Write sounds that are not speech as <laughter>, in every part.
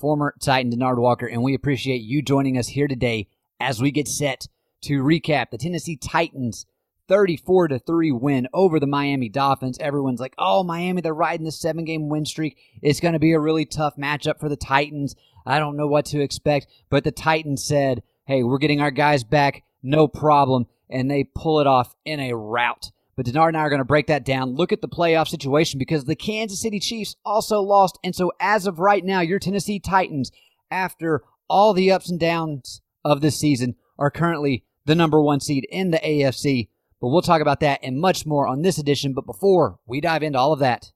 former Titan Denard Walker, and we appreciate you joining us here today as we get set to recap the Tennessee Titans 34 to 3 win over the Miami Dolphins. Everyone's like, "Oh, Miami, they're riding the 7-game win streak. It's going to be a really tough matchup for the Titans. I don't know what to expect." But the Titans said, "Hey, we're getting our guys back, no problem." And they pull it off in a rout. But Denard and I are going to break that down. Look at the playoff situation because the Kansas City Chiefs also lost. And so, as of right now, your Tennessee Titans, after all the ups and downs of this season, are currently the number one seed in the AFC. But we'll talk about that and much more on this edition. But before we dive into all of that,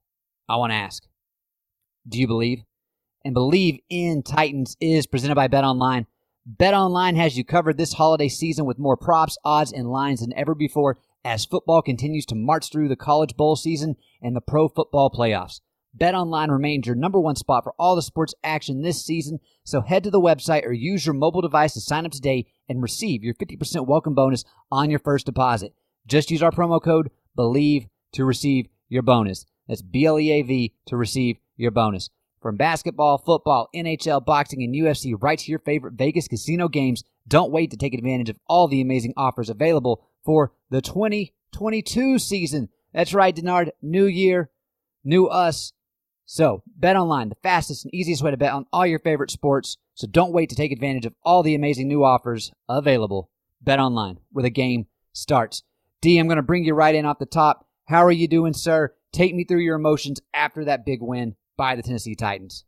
I want to ask Do you believe? And Bleav in Titans is presented by Bet Online. Bet Online has you covered this holiday season with more props, odds, and lines than ever before as football continues to march through the college bowl season and the pro football playoffs. BetOnline remains your number one spot for all the sports action this season, so head to the website or use your mobile device to sign up today and receive your 50% welcome bonus on your first deposit. Just use our promo code BLEAV to receive your bonus. That's B L E A V to receive your bonus. From basketball, football, NHL, boxing, and UFC, right to your favorite Vegas casino games, don't wait to take advantage of all the amazing offers available for the 2022 season. That's right, Denard. New year, new us. So, bet online, the fastest and easiest way to bet on all your favorite sports. So don't wait to take advantage of all the amazing new offers available. Bet online, where the game starts. D, I'm going to bring you right in off the top. How are you doing, sir? Take me through your emotions after that big win by the Tennessee Titans.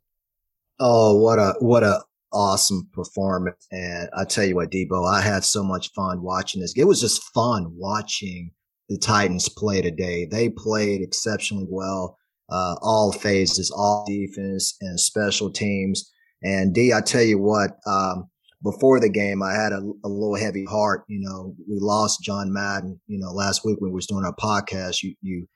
Oh, what a what a awesome performance! And I tell you what, Debo, I had so much fun watching this. It was just fun watching the Titans play today. They played exceptionally well, uh, all phases, all defense and special teams. And D, I tell you what, um, before the game, I had a, a, little heavy heart. You know, we lost John Madden. You know, last week when we was doing our podcast, you you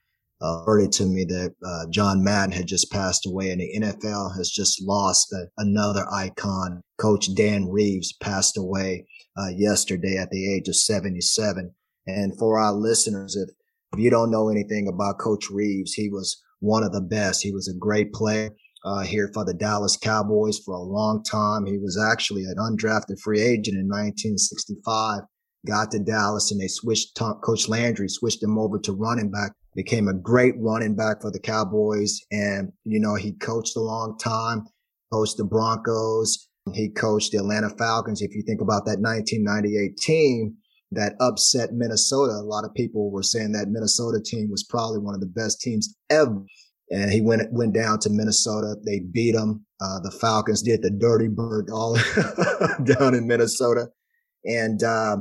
uh, heard it to me that uh, John Madden had just passed away, and the NFL has just lost a, another icon. Coach Dan Reeves passed away uh, yesterday at the age of 77. And for our listeners, if if you don't know anything about Coach Reeves, he was one of the best. He was a great player uh, here for the Dallas Cowboys for a long time. He was actually an undrafted free agent in 1965. Got to Dallas and they switched. Coach Landry switched him over to running back. Became a great running back for the Cowboys, and you know he coached a long time. Coached the Broncos. He coached the Atlanta Falcons. If you think about that 1998 team that upset Minnesota, a lot of people were saying that Minnesota team was probably one of the best teams ever and he went went down to Minnesota. They beat him. Uh, the Falcons did the dirty bird all <laughs> down in Minnesota, and uh,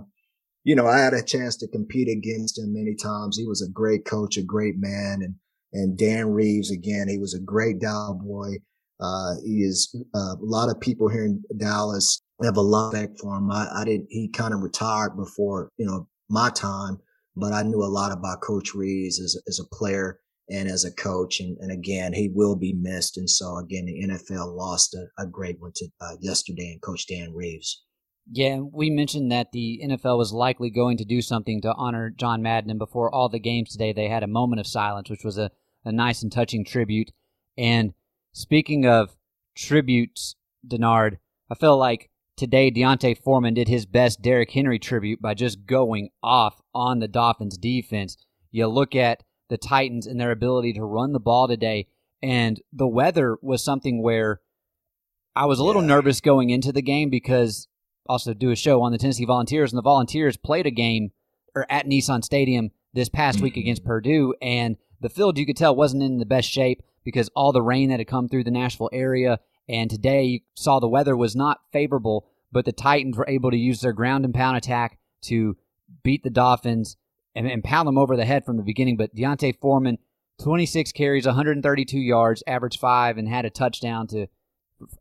you know I had a chance to compete against him many times. He was a great coach, a great man, and and Dan Reeves again. He was a great Dow boy. Uh, he is uh, a lot of people here in Dallas have a lot respect for him. I, I didn't. He kind of retired before you know my time, but I knew a lot about Coach Reeves as as a player and as a coach. And, and again, he will be missed. And so again, the NFL lost a, a great one to uh, yesterday and Coach Dan Reeves. Yeah, we mentioned that the NFL was likely going to do something to honor John Madden, and before all the games today, they had a moment of silence, which was a, a nice and touching tribute. And speaking of tributes, Denard, I feel like today D'Onta Foreman did his best Derrick Henry tribute by just going off on the Dolphins defense. You look at the Titans and their ability to run the ball today, and the weather was something where I was a little yeah. nervous going into the game because also do a show on the Tennessee Volunteers, and the Volunteers played a game or at Nissan Stadium this past week mm-hmm. against Purdue, and the field you could tell wasn't in the best shape because all the rain that had come through the Nashville area. And today you saw the weather was not favorable, but the Titans were able to use their ground and pound attack to beat the Dolphins and, and pound them over the head from the beginning. But D'Onta Foreman, 26 carries, 132 yards, average five, and had a touchdown to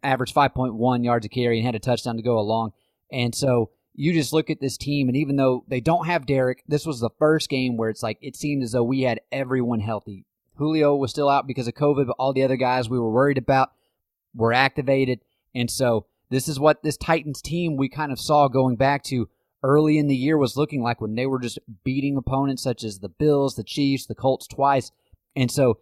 average 5.1 yards a carry and had a touchdown to go along. And so you just look at this team, and even though they don't have Derrick, this was the first game where it's like it seemed as though we had everyone healthy. Julio was still out because of COVID, but all the other guys we were worried about were activated. And so this is what this Titans team we kind of saw going back to early in the year was looking like when they were just beating opponents such as the Bills, the Chiefs, the Colts twice. And so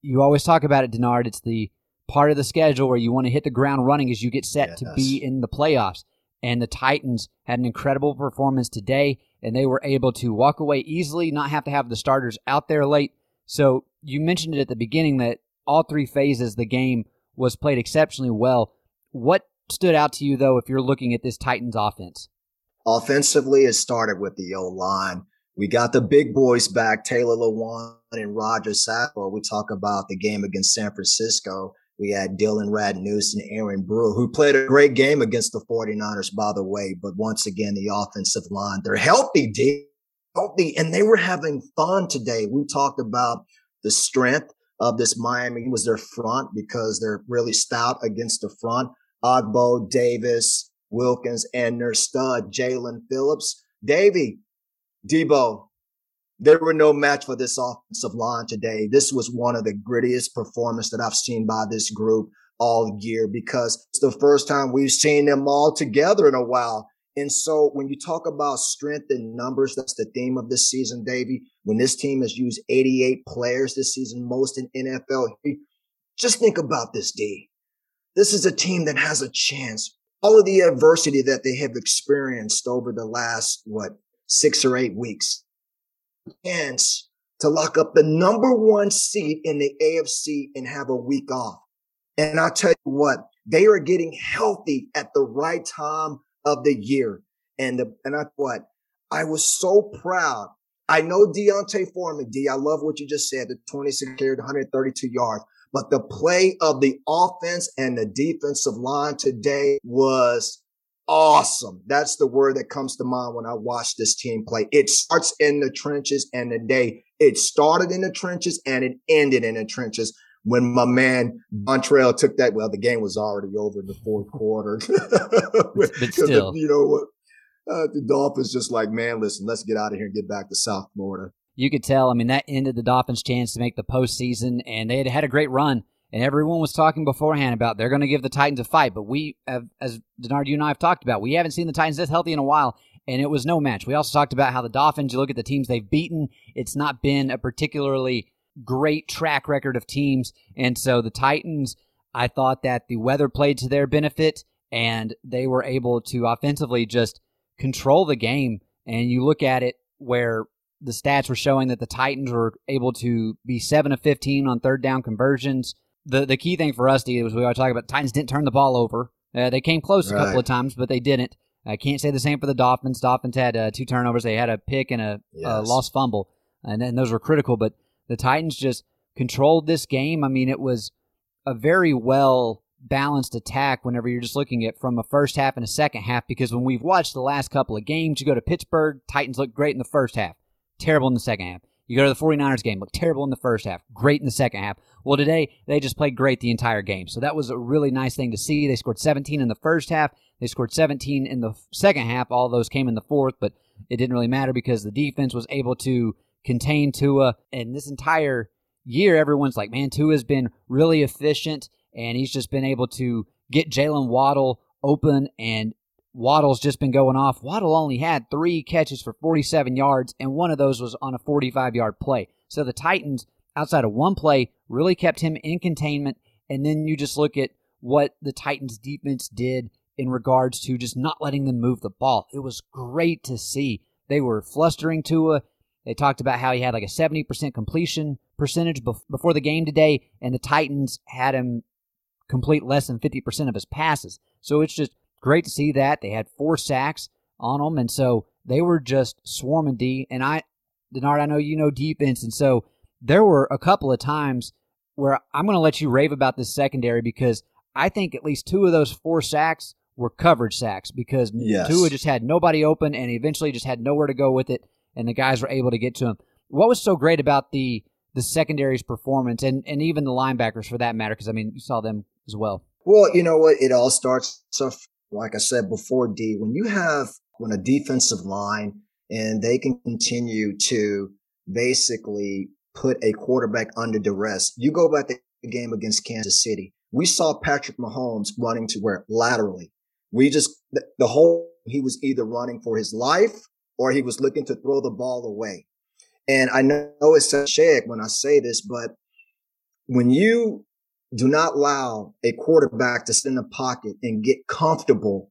you always talk about it, Denard. It's the part of the schedule where you want to hit the ground running as you get set yes. to be in the playoffs. And the Titans had an incredible performance today, and they were able to walk away easily, not have to have the starters out there late. So you mentioned it at the beginning that all three phases the game was played exceptionally well. What stood out to you though if you're looking at this Titans offense? Offensively, it started with the O line. We got the big boys back, Taylor Lewan and Roger Saffold. We talk about the game against San Francisco. We had Dillon Radunz and Aaron Brewer, who played a great game against the 49ers, by the way. But once again, the offensive line, they're healthy. Healthy. And they were having fun today. We talked about the strength of this Miami was their front because they're really stout against the front. Ogbah, Davis, Wilkins, and their stud, Jaelan Phillips. Davy, Debo, there were no match for this offensive line today. This was one of the grittiest performances that I've seen by this group all year because it's the first time we've seen them all together in a while. And so when you talk about strength and numbers, that's the theme of this season, Davey. When this team has used 88 players this season, most in NFL, just think about this, D. This is a team that has a chance. All of the adversity that they have experienced over the last, what, six or eight weeks, chance to lock up the number one seat in the AFC and have a week off. And I'll tell you what, they are getting healthy at the right time of the year. And the, and I what I was so proud. I know D'Onta Foreman, D. I love what you just said. The 26 carried 132 yards, but the play of the offense and the defensive line today was awesome. That's the word that comes to mind when I watch this team play. It starts in the trenches and the day it started in the trenches and it ended in the trenches when my man Montreal took that. Well, the game was already over in the fourth quarter. <laughs> but, still, the, you know what? Uh, the Dolphins just like, man, listen, let's get out of here and get back to South Florida. You could tell. I mean, that ended the Dolphins' chance to make the postseason, and they had had a great run. And everyone was talking beforehand about they're going to give the Titans a fight. But we, have, as Denard, you and I have talked about, we haven't seen the Titans this healthy in a while, and it was no match. We also talked about how the Dolphins, you look at the teams they've beaten, it's not been a particularly great track record of teams. And so the Titans, I thought that the weather played to their benefit, and they were able to offensively just control the game. And you look at it where the stats were showing that the Titans were able to be 7 of 15 on third down conversions the the key thing for us, D, was we always talk about the Titans didn't turn the ball over. Uh, they came close right. a couple of times, but they didn't. I can't say the same for the Dolphins. Dolphins had uh, two turnovers. They had a pick and a, yes. lost fumble, and then those were critical. But the Titans just controlled this game. I mean, it was a very well balanced attack whenever you're just looking at from a first half and a second half. Because when we've watched the last couple of games, you go to Pittsburgh, Titans look great in the first half, terrible in the second half. You go to the 49ers game, looked terrible in the first half, great in the second half. Well, today, they just played great the entire game. So that was a really nice thing to see. They scored 17 in the first half. They scored 17 in the second half. All those came in the fourth, but it didn't really matter because the defense was able to contain Tua. And this entire year, everyone's like, man, Tua's been really efficient, and he's just been able to get Jaylen Waddle open, and Waddle's just been going off. Waddle only had three catches for 47 yards, and one of those was on a 45 yard play. So the Titans, outside of one play, really kept him in containment. And then you just look at what the Titans defense did in regards to just not letting them move the ball. It was great to see. They were flustering Tua. They talked about how he had like a 70% completion percentage before the game today, and the Titans had him complete less than 50% of his passes. So it's just great to see that. They had four sacks on them, and so they were just swarming D. And I, Denard, I know you know defense, and so there were a couple of times where I'm going to let you rave about this secondary because I think at least two of those four sacks were coverage sacks because yes. Tua just had nobody open and eventually just had nowhere to go with it, and the guys were able to get to him. What was so great about the the secondary's performance and, and even the linebackers for that matter? Because I mean, you saw them as well. Well, you know what? It all starts. Like I said before, D, when you have when a defensive line and they can continue to basically put a quarterback under duress. You go back to the game against Kansas City. We saw Patrick Mahomes running to where laterally. We just, the, the whole, he was either running for his life or he was looking to throw the ball away. And I know it's a shake when I say this, but when you do not allow a quarterback to sit in the pocket and get comfortable,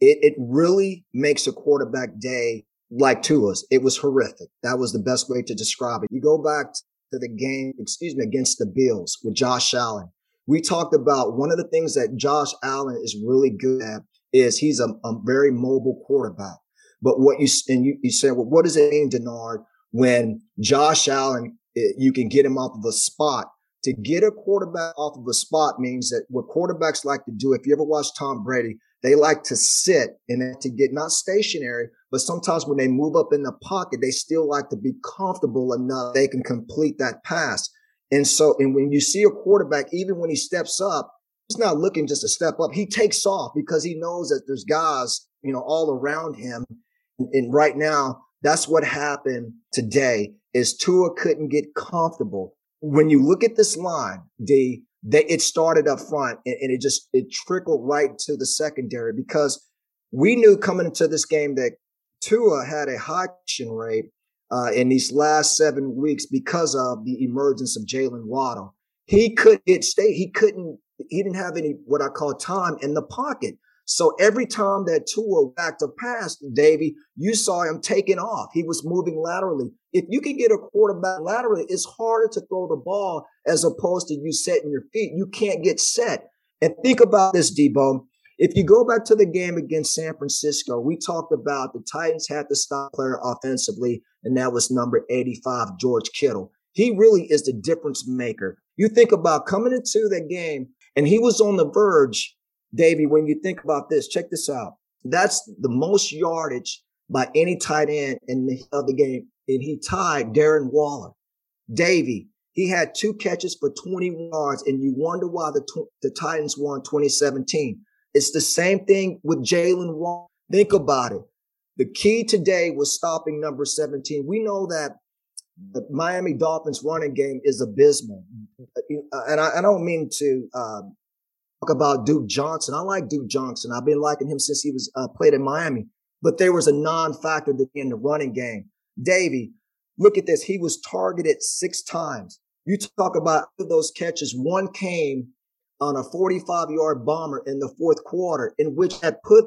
it, it really makes a quarterback day like Tua's. It was horrific. That was the best way to describe it. You go back to the game, excuse me, against the Bills with Josh Allen. We talked about one of the things that Josh Allen is really good at is he's a, a very mobile quarterback. But what you and you, you said, well, what does it mean, Denard, when Josh Allen eh, you can get him off of a spot? To get a quarterback off of a spot means that what quarterbacks like to do. If you ever watch Tom Brady, they like to sit and to get not stationary, but sometimes when they move up in the pocket, they still like to be comfortable enough they can complete that pass. And so, and when you see a quarterback, even when he steps up, he's not looking just to step up. He takes off because he knows that there's guys, you know, all around him. And, and right now, that's what happened today is Tua couldn't get comfortable. When you look at this line, D, they, it started up front and, and it just, it trickled right to the secondary because we knew coming into this game that Tua had a high rate uh, in these last seven weeks because of the emergence of Jaylen Waddle. He could get stay. He couldn't. He didn't have any what I call time in the pocket. So every time that Tua backed a pass, Davy, you saw him taking off. He was moving laterally. If you can get a quarterback laterally, it's harder to throw the ball as opposed to you setting your feet. You can't get set. And think about this, Debo. If you go back to the game against San Francisco, we talked about the Titans had to stop player offensively, and that was number 85, George Kittle. He really is the difference maker. You think about coming into that game, and he was on the verge, Davey, when you think about this, check this out. That's the most yardage by any tight end in the, of the game, and he tied Darren Waller. Davey, he had two catches for 20 yards, and you wonder why the, the Titans won 2017. It's the same thing with Jalen Wall. Think about it. The key today was stopping number 17. We know that the Miami Dolphins running game is abysmal. And I, I don't mean to um, talk about Duke Johnson. I like Duke Johnson. I've been liking him since he was uh, played in Miami. But there was a non-factor in the running game. Davy, look at this. He was targeted six times. You talk about those catches. One came on a 45 yard bomber in the fourth quarter, in which had put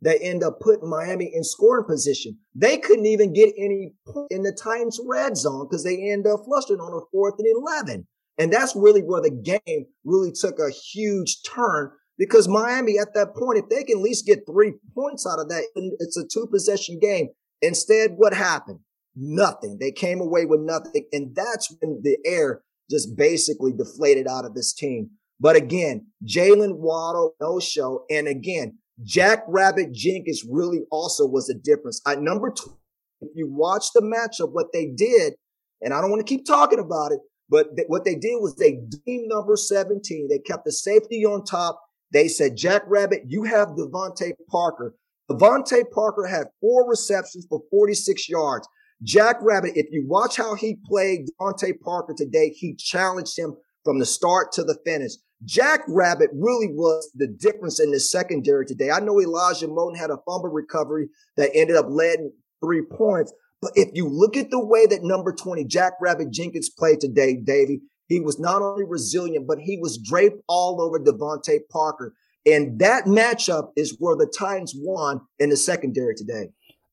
they end up putting Miami in scoring position. They couldn't even get any in the Titans red zone because they end up flustered on a fourth and 11. And that's really where the game really took a huge turn because Miami at that point, if they can at least get three points out of that, it's a two possession game. Instead, what happened? Nothing. They came away with nothing. And that's when the air just basically deflated out of this team. But again, Jalen Waddle, no show. And again, Jackrabbit Jenkins really also was a difference. At number two, if you watch the matchup, what they did, and I don't want to keep talking about it, but th- what they did was they deemed number 17. They kept the safety on top. They said, Jackrabbit, you have DeVante Parker. DeVante Parker had four receptions for 46 yards. Jackrabbit, if you watch how he played DeVante Parker today, he challenged him from the start to the finish. Jackrabbit really was the difference in the secondary today. I know Elijah Molden had a fumble recovery that ended up leading three points, but if you look at the way that number 20, Jackrabbit Jenkins played today, Davey, he was not only resilient, but he was draped all over DeVante Parker. And that matchup is where the Titans won in the secondary today.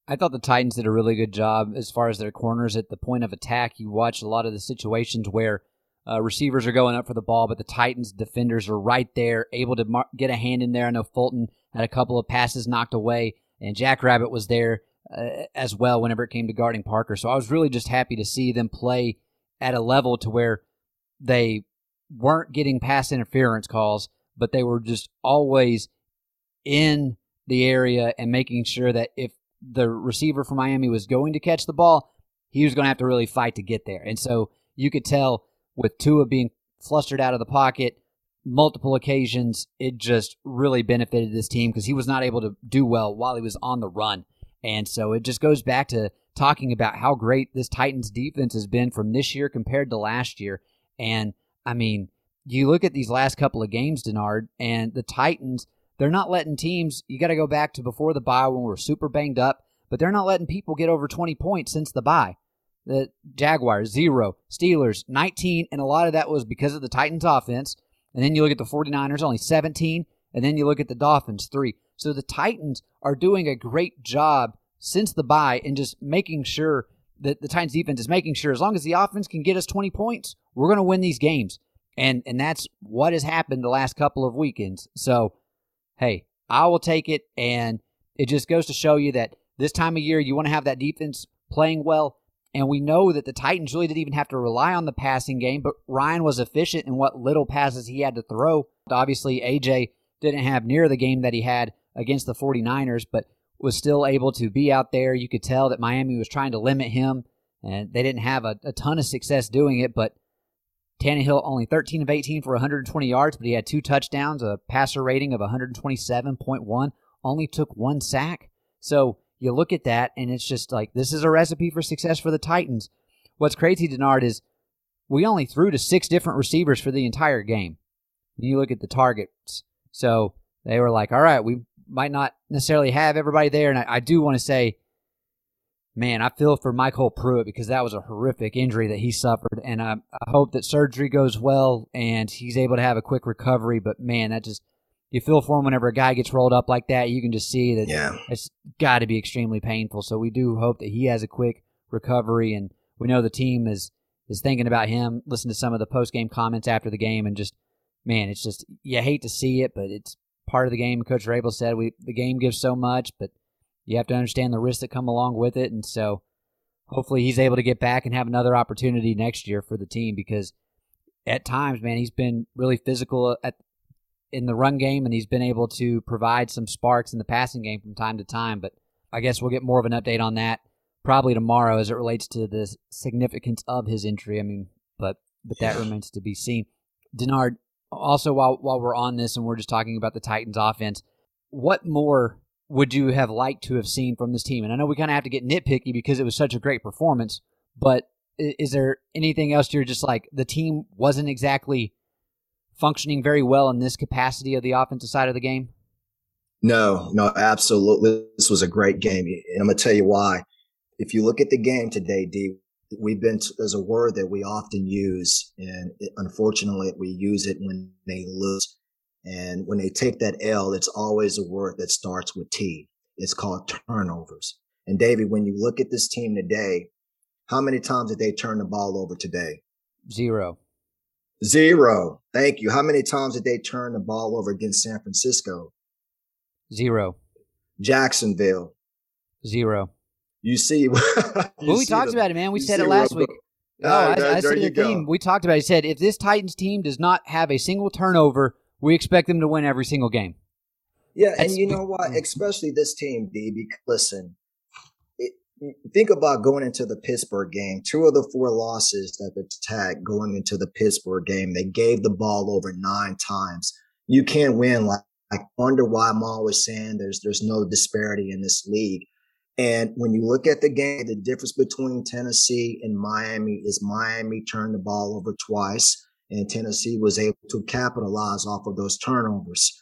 I thought the Titans did a really good job as far as their corners at the point of attack. You watch a lot of the situations where uh, receivers are going up for the ball, but the Titans defenders are right there, able to mar- get a hand in there. I know Fulton had a couple of passes knocked away, and Jackrabbit was there uh, as well whenever it came to guarding Parker. So I was really just happy to see them play at a level to where they weren't getting pass interference calls, but they were just always in the area and making sure that if the receiver from Miami was going to catch the ball, he was going to have to really fight to get there. And so you could tell with Tua being flustered out of the pocket multiple occasions, it just really benefited this team because he was not able to do well while he was on the run. And so it just goes back to talking about how great this Titans defense has been from this year compared to last year. And I mean, you look at these last couple of games, Denard, and the Titans, they're not letting teams, you got to go back to before the bye when we are super banged up, but they're not letting people get over 20 points since the bye. The Jaguars, zero. Steelers, 19, and a lot of that was because of the Titans offense. And then you look at the 49ers, only 17. And then you look at the Dolphins, three. So the Titans are doing a great job since the bye and just making sure that the Titans defense is making sure as long as the offense can get us 20 points, we're going to win these games. And and that's what has happened the last couple of weekends. So, hey, I will take it and it just goes to show you that this time of year you want to have that defense playing well and we know that the Titans really didn't even have to rely on the passing game, but Ryan was efficient in what little passes he had to throw. Obviously, AJ didn't have near the game that he had against the 49ers, but was still able to be out there. You could tell that Miami was trying to limit him, and they didn't have a, a ton of success doing it, but Tannehill only 13 of 18 for 120 yards, but he had two touchdowns, a passer rating of 127.1, only took one sack. So you look at that and it's just like this is a recipe for success for the Titans. What's crazy, Denard, is we only threw to six different receivers for the entire game. you look at the targets. So they were like, all right, we might not necessarily have everybody there. And I, I do want to say, man, I feel for MyCole Pruitt because that was a horrific injury that he suffered. And I, I hope that surgery goes well and he's able to have a quick recovery. But man, that just you feel for him whenever a guy gets rolled up like that. You can just see that yeah. it's got to be extremely painful. So we do hope that he has a quick recovery, and we know the team is is thinking about him. Listen to some of the post game comments after the game, and just man, it's just you hate to see it, but it's part of the game. Coach Vrabel said we the game gives so much, but you have to understand the risks that come along with it, and so hopefully he's able to get back and have another opportunity next year for the team because at times, man, he's been really physical at in the run game, and he's been able to provide some sparks in the passing game from time to time. But I guess we'll get more of an update on that probably tomorrow as it relates to the significance of his injury. I mean, but but that remains to be seen. Denard, also while while we're on this and we're just talking about the Titans offense, what more would you have liked to have seen from this team? And I know we kind of have to get nitpicky because it was such a great performance, but is there anything else you're just like the team wasn't exactly functioning very well in this capacity of the offensive side of the game? No, no, absolutely. This was a great game. And I'm going to tell you why. If you look at the game today, D, we've been, there's a word that we often use, and it, unfortunately, we use it when they lose. And when they take that L, it's always a word that starts with T. It's called turnovers. And David, when you look at this team today, how many times did they turn the ball over today? Zero. Zero. Thank you. How many times did they turn the ball over against San Francisco? Zero. Jacksonville. Zero. You see, <laughs> you well, we talked the, about it, man. We said it last week. No, I, I said the theme. We talked about it. He said if this Titans team does not have a single turnover, we expect them to win every single game. Yeah, That's, and you know what? Especially this team, D. Because listen, think about going into the Pittsburgh game. Two of the four losses that the tag going into the Pittsburgh game, they gave the ball over nine times. You can't win. Like, I wonder why I'm always saying there's there's no disparity in this league. And when you look at the game, the difference between Tennessee and Miami is Miami turned the ball over twice, and Tennessee was able to capitalize off of those turnovers.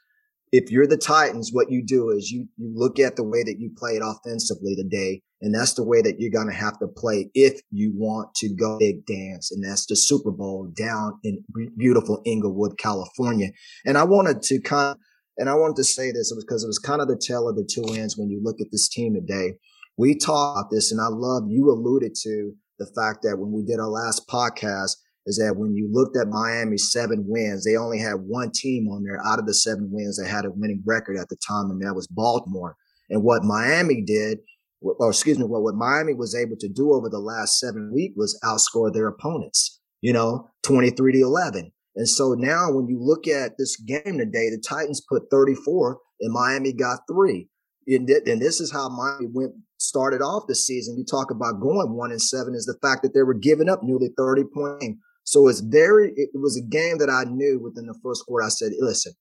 If you're the Titans, what you do is you you look at the way that you played offensively today, and that's the way that you're going to have to play if you want to go big dance, and that's the Super Bowl down in beautiful Inglewood, California. And I wanted to kind of and I wanted to say this because it was kind of the tale of the two ends when you look at this team today. We talked about this, and I love you alluded to the fact that when we did our last podcast, is that when you looked at Miami's seven wins, they only had one team on there out of the seven wins that had a winning record at the time, and that was Baltimore. And what Miami did, or excuse me, what, what Miami was able to do over the last seven weeks was outscore their opponents, you know, 23 to 11. And so now when you look at this game today, the Titans put 34 and Miami got three. And, this is how Miami went started off the season. You talk about going one and seven is the fact that they were giving up nearly 30 points. So it's very, it was a game that I knew within the first quarter. I said, listen,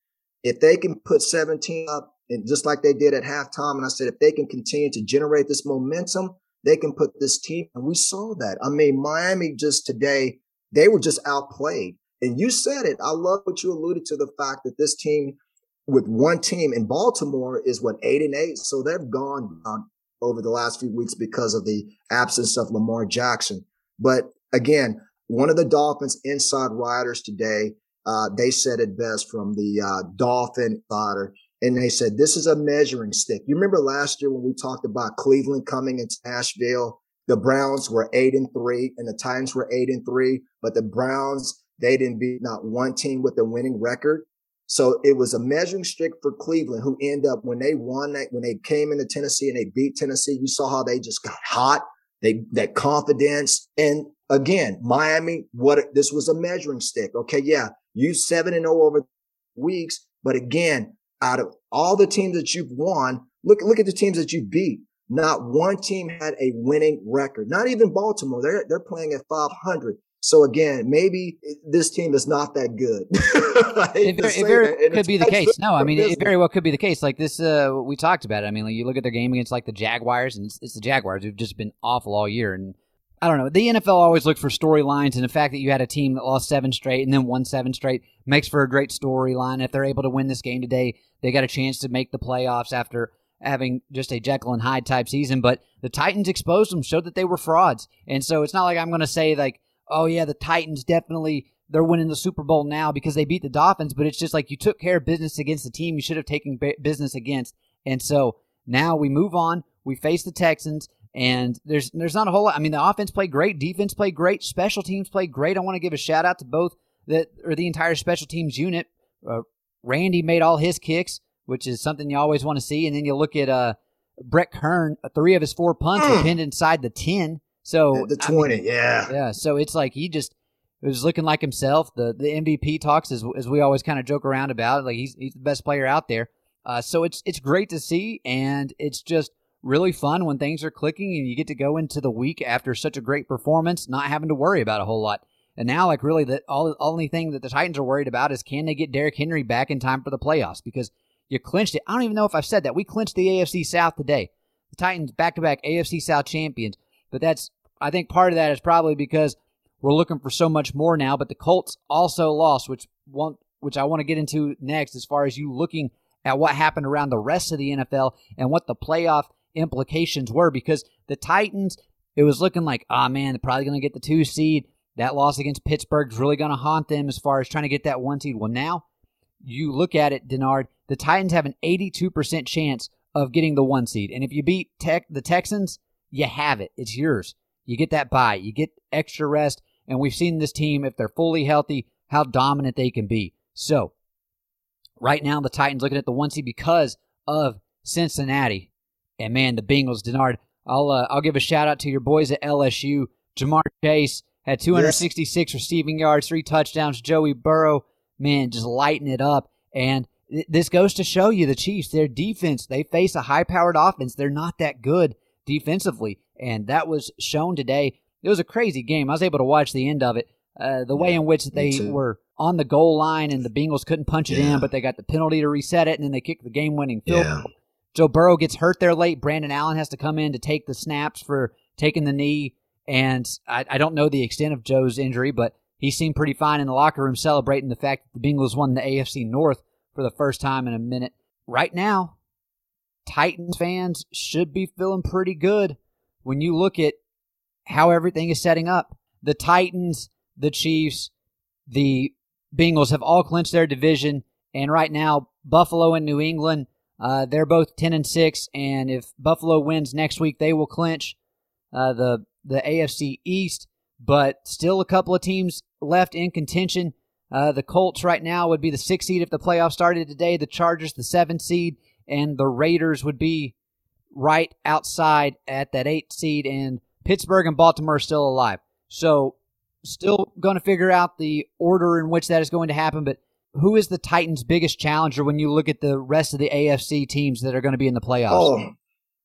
if they can put 17 up and just like they did at halftime, and I said, if they can continue to generate this momentum, they can put this team. And we saw that. I mean, Miami just today, they were just outplayed. And you said it. I love what you alluded to the fact that this team with one team in Baltimore is what eight and eight. So they've gone over the last few weeks because of the absence of Lamar Jackson. But again, one of the Dolphins inside riders today, uh, they said it best from the uh, Dolphin insider. And they said, this is a measuring stick. You remember last year when we talked about Cleveland coming into Nashville, The Browns were eight and three and the Titans were eight and three, but the Browns they didn't beat not one team with a winning record. So it was a measuring stick for Cleveland, who end up when they won that when they came into Tennessee and they beat Tennessee. You saw how they just got hot. They that confidence and again Miami. What this was a measuring stick. Okay, yeah, you seven and oh over weeks, but again, out of all the teams that you've won, look look at the teams that you beat. Not one team had a winning record. Not even Baltimore. They're they're playing at 500. So again, maybe this team is not that good. <laughs> it very, it very could be the case. No, I mean, it very well could be the case. Like this, uh, we talked about it. I mean, like you look at their game against like the Jaguars, and it's, it's the Jaguars who've just been awful all year. And I don't know. The NFL always looks for storylines, and the fact that you had a team that lost seven straight and then won seven straight makes for a great storyline. If they're able to win this game today, they got a chance to make the playoffs after having just a Jekyll and Hyde type season. But the Titans exposed them, showed that they were frauds, and so it's not like I'm going to say like oh yeah, the Titans definitely they're winning the Super Bowl now because they beat the Dolphins, but it's just like you took care of business against the team you should have taken business against. And so now we move on. We face the Texans, and there's there's not a whole lot. I mean, the offense played great, defense played great, special teams played great. I want to give a shout out to both that or the entire special teams unit. Uh, Randy made all his kicks, which is something you always want to see. And then you look at uh, Brett Kern, three of his four punts were mm. pinned inside the ten. So the twenty, I mean, yeah, yeah. So it's like he just was looking like himself. The the MVP talks as as we always kind of joke around about. Like he's he's the best player out there. Uh, so it's it's great to see, and it's just really fun when things are clicking and you get to go into the week after such a great performance, not having to worry about a whole lot. And now, like really, the all, only thing that the Titans are worried about is can they get Derrick Henry back in time for the playoffs? Because you clinched it. I don't even know if I've said that. We clinched the AFC South today. The Titans back to back AFC South champions. But that's I think part of that is probably because we're looking for so much more now. But the Colts also lost, which one, which I want to get into next, as far as you looking at what happened around the rest of the NFL and what the playoff implications were. Because the Titans, it was looking like, oh man, they're probably going to get the two seed. That loss against Pittsburgh is really going to haunt them as far as trying to get that one seed. Well, now you look at it, Denard, the Titans have an 82% chance of getting the one seed. And if you beat tech, the Texans, you have it. It's yours. You get that bye, you get extra rest, and we've seen this team, if they're fully healthy, how dominant they can be. So, right now, the Titans looking at the one seed because of Cincinnati. And man, the Bengals, Denard, I'll, uh, I'll give a shout out to your boys at LSU. Ja'Marr Chase had 266 yes. receiving yards, three touchdowns. Joey Burrow, man, just lighting it up. And th- this goes to show you the Chiefs, their defense, they face a high powered offense. They're not that good defensively and that was shown today. It was a crazy game. I was able to watch the end of it. Uh, the way in which they were on the goal line and the Bengals couldn't punch it yeah. in, but they got the penalty to reset it, and then they kicked the game-winning field yeah. goal. Joe Burrow gets hurt there late. Brandon Allen has to come in to take the snaps for taking the knee. And I, I don't know the extent of Joe's injury, but he seemed pretty fine in the locker room celebrating the fact that the Bengals won the AFC North for the first time in a minute. Right now, Titans fans should be feeling pretty good when you look at how everything is setting up. The Titans, the Chiefs, the Bengals have all clinched their division, and right now, Buffalo and New England, uh, they're both ten and six. And if Buffalo wins next week, they will clinch uh, the the AFC East. But still, a couple of teams left in contention. Uh, the Colts right now would be the sixth seed if the playoffs started today. The Chargers, the seventh seed, and the Raiders would be right outside at that eight seed. And Pittsburgh and Baltimore are still alive. So, still going to figure out the order in which that is going to happen. But who is the Titans' biggest challenger when you look at the rest of the AFC teams that are going to be in the playoffs? Oh,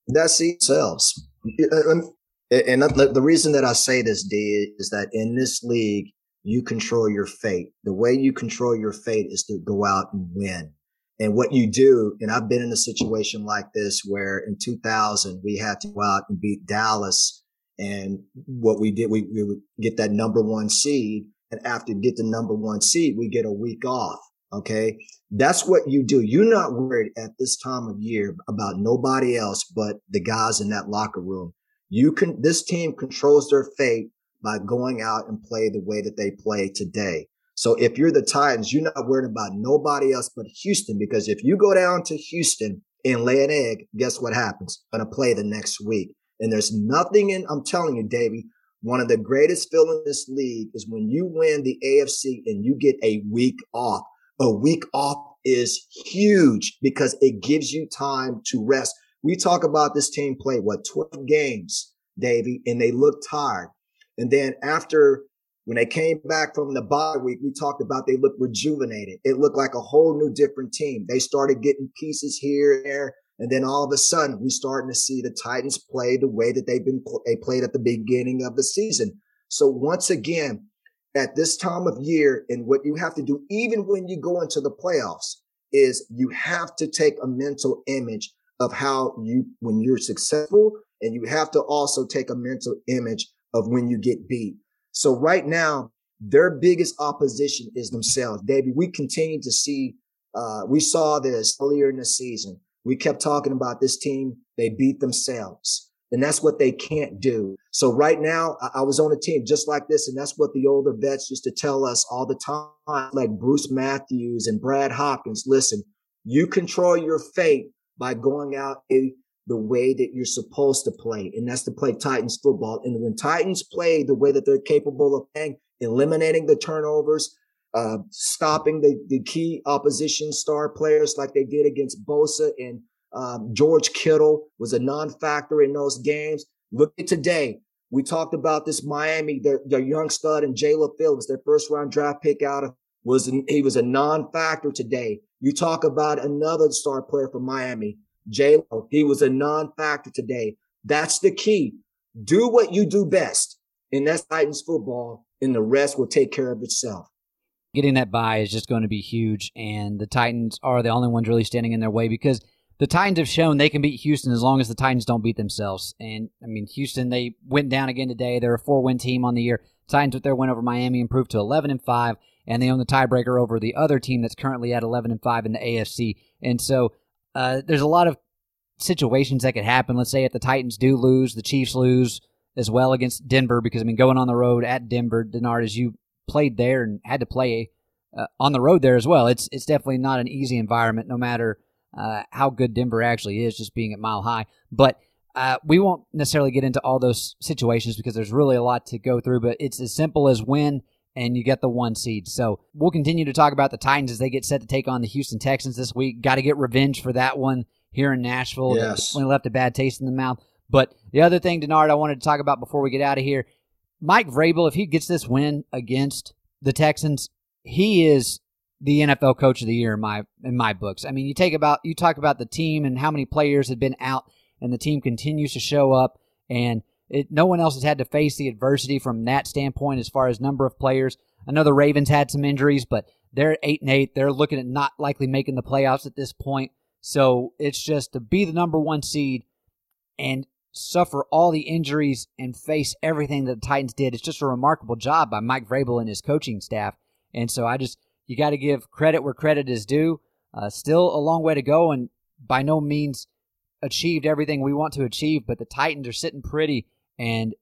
that's themselves. Uh, um, and uh, the reason that I say this, D, is that in this league, you control your fate. The way you control your fate is to go out and win. And what you do, and I've been in a situation like this where in 2000, we had to go out and beat Dallas. And what we did, we, we would get that number one seed. And after get the number one seed, we get a week off. Okay. That's what you do. You're not worried at this time of year about nobody else but the guys in that locker room. You can, this team controls their fate by going out and play the way that they play today. So if you're the Titans, you're not worried about nobody else but Houston, because if you go down to Houston and lay an egg, guess what happens? Gonna play the next week. And there's nothing in, I'm telling you, Davey, one of the greatest feelings in this league is when you win the AFC and you get a week off. A week off is huge because it gives you time to rest. We talk about this team play what 12 games, Davey, and they look tired. And then after when they came back from the bye week, we talked about they looked rejuvenated. It looked like a whole new different team. They started getting pieces here and there. And then all of a sudden, we starting to see the Titans play the way that they've been they played at the beginning of the season. So once again, at this time of year, and what you have to do, even when you go into the playoffs, is you have to take a mental image of how you, when you're successful, and you have to also take a mental image of when you get beat. So right now, their biggest opposition is themselves. David, we continue to see, uh, we saw this earlier in the season. We kept talking about this team. They beat themselves. And that's what they can't do. So right now, I, I was on a team just like this. And that's what the older vets used to tell us all the time, like Bruce Matthews and Brad Hopkins. Listen, you control your fate by going out the way that you're supposed to play. And that's to play Titans football. And when Titans play the way that they're capable of playing, eliminating the turnovers, uh, stopping the, the key opposition star players like they did against Bosa and um, George Kittle was a non-factor in those games. Look at today. We talked about this Miami, their, their young stud and Jaelan Phillips, their first round draft pick out of was he was a non-factor today. You talk about another star player from Miami, Jalen. He was a non-factor today. That's the key. Do what you do best, and that's Titans football, and the rest will take care of itself. Getting that bye is just going to be huge, and the Titans are the only ones really standing in their way because the Titans have shown they can beat Houston as long as the Titans don't beat themselves. And I mean, Houston they went down again today. They're a four-win team on the year. Titans with their win over Miami improved to 11 and five and they own the tiebreaker over the other team that's currently at 11 and 5 in the AFC. And so uh, there's a lot of situations that could happen. Let's say if the Titans do lose, the Chiefs lose as well against Denver, because I mean, going on the road at Denver, Denard, as you played there and had to play uh, on the road there as well, it's it's definitely not an easy environment, no matter uh, how good Denver actually is, just being at Mile High. But uh, we won't necessarily get into all those situations because there's really a lot to go through. But it's as simple as when and you get the one seed. So we'll continue to talk about the Titans as they get set to take on the Houston Texans this week. Got to get revenge for that one here in Nashville. Yes. When left a bad taste in the mouth. But the other thing, Denard, I wanted to talk about before we get out of here, Mike Vrabel, if he gets this win against the Texans, he is the NFL Coach of the Year in my in my books. I mean, you take about you talk about the team and how many players had been out, and the team continues to show up and it, no one else has had to face the adversity from that standpoint as far as number of players. I know the Ravens had some injuries, but they're eight and eight. They're looking at not likely making the playoffs at this point. So it's just to be the number one seed and suffer all the injuries and face everything that the Titans did. It's just a remarkable job by Mike Vrabel and his coaching staff. And so I just, you got to give credit where credit is due. Uh, still a long way to go, and by no means achieved everything we want to achieve, but the Titans are sitting pretty. And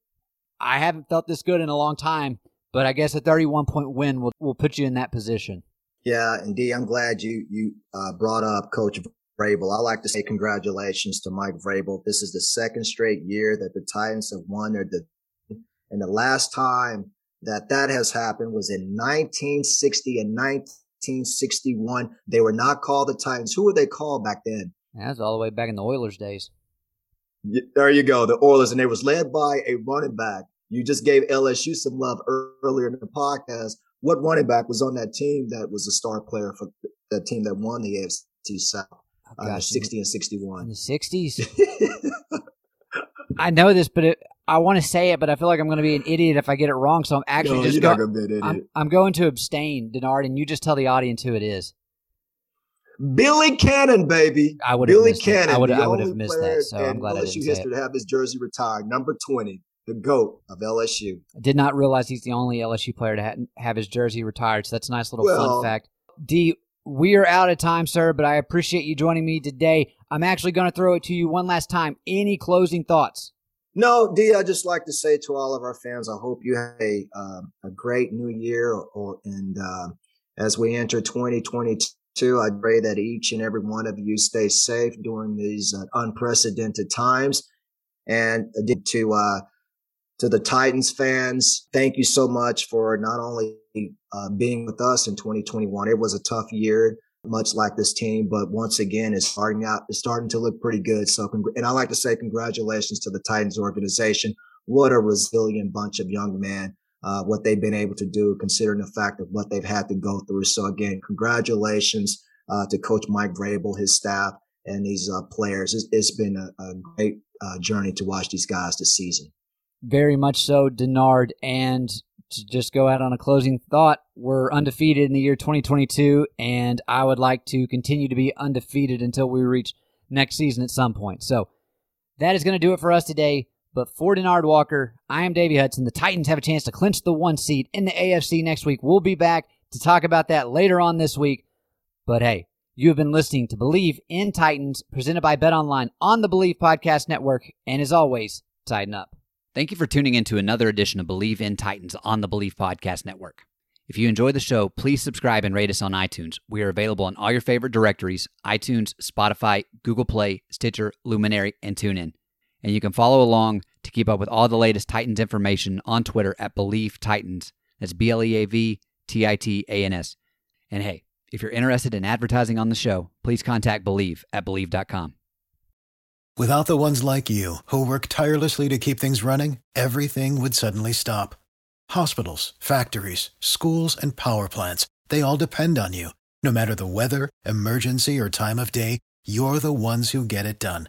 I haven't felt this good in a long time, but I guess a 31 point win will, will put you in that position. Yeah, indeed. I'm glad you you uh, brought up Coach Vrabel. I like to say congratulations to Mike Vrabel. This is the second straight year that the Titans have won their and the last time that that has happened was in 1960 and 1961. They were not called the Titans. Who were they called back then? That's all the way back in the Oilers days. There you go, the Oilers, and it was led by a running back. You just gave LSU some love earlier in the podcast. What running back was on that team that was a star player for that team that won the AFC South? Oh, uh, 60 and 61. In the 60s? <laughs> I know this, but it, I want to say it, but I feel like I'm going to be an idiot if I get it wrong. So I'm actually no, just going. I'm, I'm, going to abstain, Denard, and you just tell the audience who it is. Billy Cannon, baby. I would Billy Cannon. That. I would. I would have missed that. So I'm glad LSU I didn't history to have his jersey retired, number 20, the goat of LSU. I did not realize he's the only LSU player to ha- have his jersey retired. So that's a nice little well, fun fact. D, we are out of time, sir, but I appreciate you joining me today. I'm actually going to throw it to you one last time. Any closing thoughts? No, D, I just like to say to all of our fans, I hope you have a, um, a great new year. Or, or and uh, as we enter 2022, I pray that each and every one of you stay safe during these uh, unprecedented times. And to uh, to the Titans fans, thank you so much for not only uh, being with us in 2021. It was a tough year much like this team, but once again, it's starting out, it's starting to look pretty good. So, and I like to say congratulations to the Titans organization. What a resilient bunch of young men, uh, what they've been able to do, considering the fact of what they've had to go through. So again, congratulations, uh, to coach Mike Vrabel, his staff, and these, uh, players. it's, it's been a, a great, uh, journey to watch these guys this season. Very much so, Denard. And to just go out on a closing thought, we're undefeated in the year 2022, and I would like to continue to be undefeated until we reach next season at some point. So that is going to do it for us today. But for Denard Walker, I am Davey Hudson. The Titans have a chance to clinch the one seed in the AFC next week. We'll be back to talk about that later on this week. But hey, you have been listening to Bleav in Titans, presented by Bet Online on the Bleav Podcast Network. And as always, tighten up. Thank you for tuning in to another edition of Bleav in Titans on the Bleav Podcast Network. If you enjoy the show, please subscribe and rate us on iTunes. We are available on all your favorite directories iTunes, Spotify, Google Play, Stitcher, Luminary, and TuneIn. And you can follow along to keep up with all the latest Titans information on Twitter at Bleav Titans. That's B L E A V T I T A N S. And hey, if you're interested in advertising on the show, please contact Bleav at Bleav.com. Without the ones like you, who work tirelessly to keep things running, everything would suddenly stop. Hospitals, factories, schools, and power plants, they all depend on you. No matter the weather, emergency, or time of day, you're the ones who get it done.